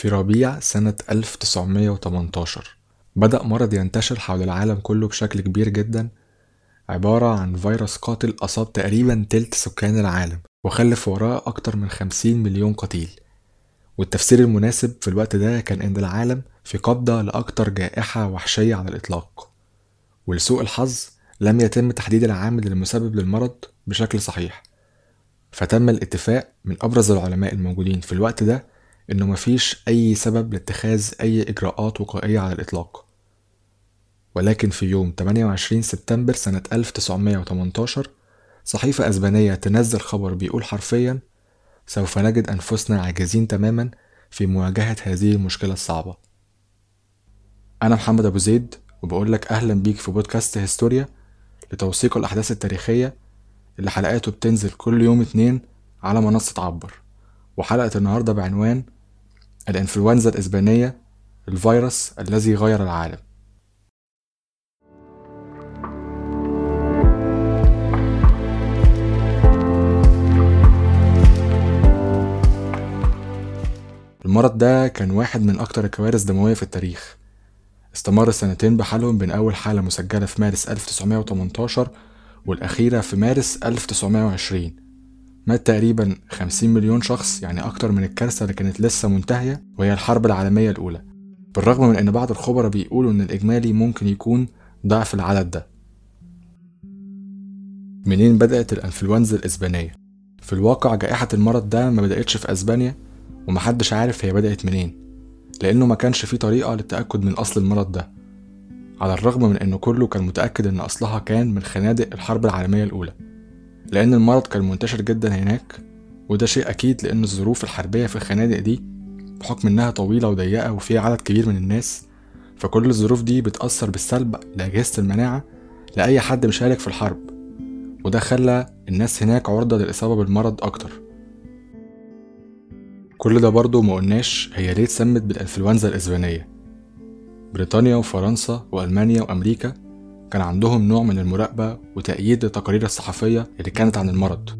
في ربيع سنة 1918 بدأ مرض ينتشر حول العالم كله بشكل كبير جدا عبارة عن فيروس قاتل أصاب تقريبا تلت سكان العالم وخلف وراه أكتر من 50 مليون قتيل. والتفسير المناسب في الوقت ده كان إن العالم في قبضة لأكتر جائحة وحشية على الإطلاق. ولسوء الحظ لم يتم تحديد العامل المسبب للمرض بشكل صحيح. فتم الاتفاق من أبرز العلماء الموجودين في الوقت ده إنه مفيش أي سبب لاتخاذ أي إجراءات وقائية على الإطلاق. ولكن في يوم 28 سبتمبر سنة 1918 صحيفة أسبانية تنزل خبر بيقول حرفيا سوف نجد أنفسنا عاجزين تماما في مواجهة هذه المشكلة الصعبة. أنا محمد أبو زيد وبقول لك أهلا بيك في بودكاست هيستوريا لتوثيق الأحداث التاريخية اللي حلقاته بتنزل كل يوم اتنين على منصة عبر. وحلقة النهاردة بعنوان الإنفلونزا الإسبانية الفيروس الذي غير العالم. المرض ده كان واحد من أكتر الكوارث دموية في التاريخ. استمر سنتين بحالهم بين أول حالة مسجلة في مارس 1918 والأخيرة في مارس 1920 مات تقريبا 50 مليون شخص يعني أكتر من الكارثة اللي كانت لسه منتهية وهي الحرب العالمية الأولى. بالرغم من إن بعض الخبراء بيقولوا إن الإجمالي ممكن يكون ضعف العدد ده. منين بدأت الأنفلونزا الإسبانية؟ في الواقع جائحة المرض ده ما بدأتش في أسبانيا ومحدش عارف هي بدأت منين لأنه ما كانش في طريقة للتأكد من أصل المرض ده. على الرغم من إنه كله كان متأكد إن أصلها كان من خنادق الحرب العالمية الأولى. لأن المرض كان منتشر جدا هناك وده شيء أكيد لأن الظروف الحربية في الخنادق دي بحكم إنها طويلة وضيقة وفيها عدد كبير من الناس فكل الظروف دي بتأثر بالسلب لأجهزة المناعة لأي حد مشارك في الحرب وده خلى الناس هناك عرضة للإصابة بالمرض أكتر. كل ده برضه ما قلناش هي ليه اتسمت بالإنفلونزا الإسبانية. بريطانيا وفرنسا وألمانيا وأمريكا كان عندهم نوع من المراقبة وتأييد للتقارير الصحفية اللي كانت عن المرض.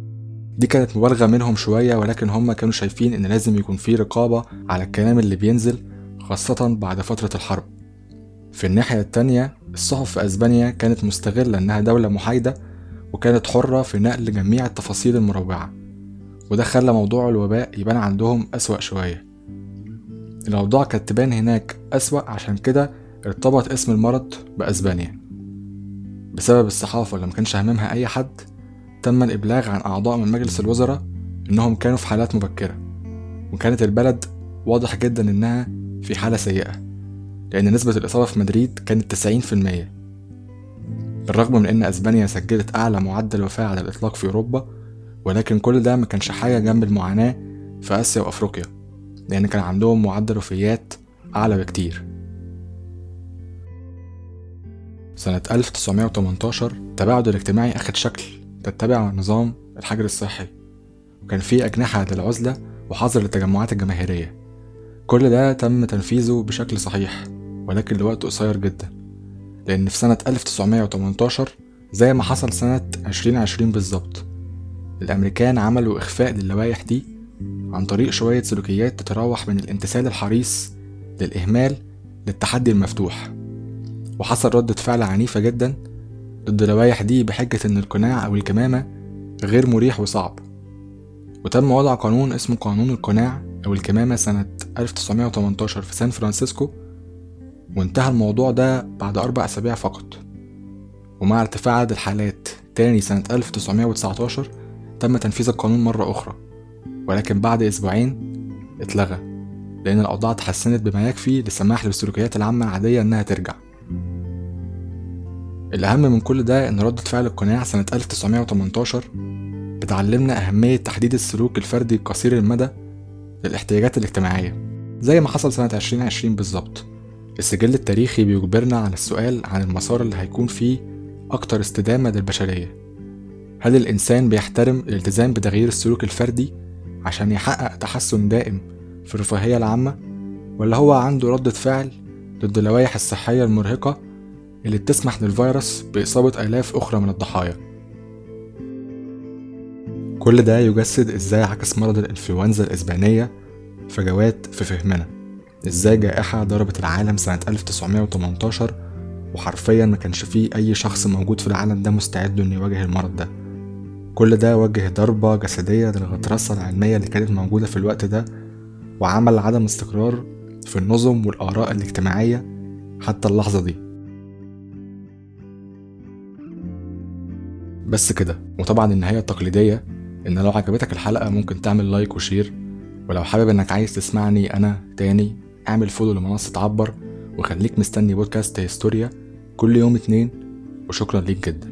دي كانت مبالغة منهم شوية ولكن هم كانوا شايفين إن لازم يكون في رقابة على الكلام اللي بينزل خاصة بعد فترة الحرب. في الناحية التانية الصحف في أسبانيا كانت مستغلة إنها دولة محايدة وكانت حرة في نقل جميع التفاصيل المروعة وده خلى موضوع الوباء يبان عندهم أسوأ شوية. الأوضاع كانت تبان هناك أسوأ عشان كده ارتبط اسم المرض بأسبانيا. بسبب الصحافة اللي مكانش هاممها أي حد تم الإبلاغ عن أعضاء من مجلس الوزراء إنهم كانوا في حالات مبكرة وكانت البلد واضح جدا إنها في حالة سيئة لأن نسبة الإصابة في مدريد كانت 90% بالرغم من إن أسبانيا سجلت أعلى معدل وفاة على الإطلاق في أوروبا ولكن كل ده ما كانش حاجة جنب المعاناة في آسيا وأفريقيا لأن كان عندهم معدل وفيات أعلى بكتير. سنة 1918 التباعد الاجتماعي أخد شكل تتبع نظام الحجر الصحي. وكان فيه أجنحة للعزلة وحظر للتجمعات الجماهيرية. كل ده تم تنفيذه بشكل صحيح ولكن لوقت قصير جدا لأن في سنة 1918 زي ما حصل سنة 2020 بالظبط. الأمريكان عملوا إخفاء للوائح دي عن طريق شوية سلوكيات تتراوح من الامتثال الحريص للإهمال للتحدي المفتوح. وحصل ردة فعل عنيفة جدا ضد اللوائح دي بحجة إن القناع أو الكمامة غير مريح وصعب. وتم وضع قانون اسمه قانون القناع أو الكمامة سنة 1918 في سان فرانسيسكو وانتهى الموضوع ده بعد أربع أسابيع فقط. ومع ارتفاع عدد الحالات تاني سنة 1919 تم تنفيذ القانون مرة أخرى ولكن بعد أسبوعين اتلغى لأن الأوضاع تحسنت بما يكفي للسماح للسلوكيات العامة العادية إنها ترجع. الأهم من كل ده إن ردة فعل القناع سنة 1918 بتعلمنا أهمية تحديد السلوك الفردي قصير المدى للاحتياجات الاجتماعية زي ما حصل سنة 2020 بالظبط. السجل التاريخي بيجبرنا على السؤال عن المسار اللي هيكون فيه أكتر استدامة للبشرية. هل الإنسان بيحترم الالتزام بتغيير السلوك الفردي عشان يحقق تحسن دائم في الرفاهية العامة؟ ولا هو عنده ردة فعل ضد اللوائح الصحية المرهقة اللي بتسمح للفيروس بإصابة آلاف أخرى من الضحايا. كل ده يجسد إزاي عكس مرض الإنفلونزا الإسبانية فجوات في فهمنا. إزاي جائحة ضربت العالم سنة 1918 وحرفيا ما كانش فيه أي شخص موجود في العالم ده مستعد إنه يواجه المرض ده. كل ده وجه ضربة جسدية للغطرسة العلمية اللي كانت موجودة في الوقت ده وعمل عدم استقرار في النظم والآراء الاجتماعية حتى اللحظة دي. بس كده. وطبعا النهاية التقليدية إن لو عجبتك الحلقة ممكن تعمل like و share. ولو حابب إنك عايز تسمعني أنا تاني اعمل follow لمنصة عبر وخليك مستني بودكاست هيستوريا كل يوم اتنين. وشكرا ليك جدا.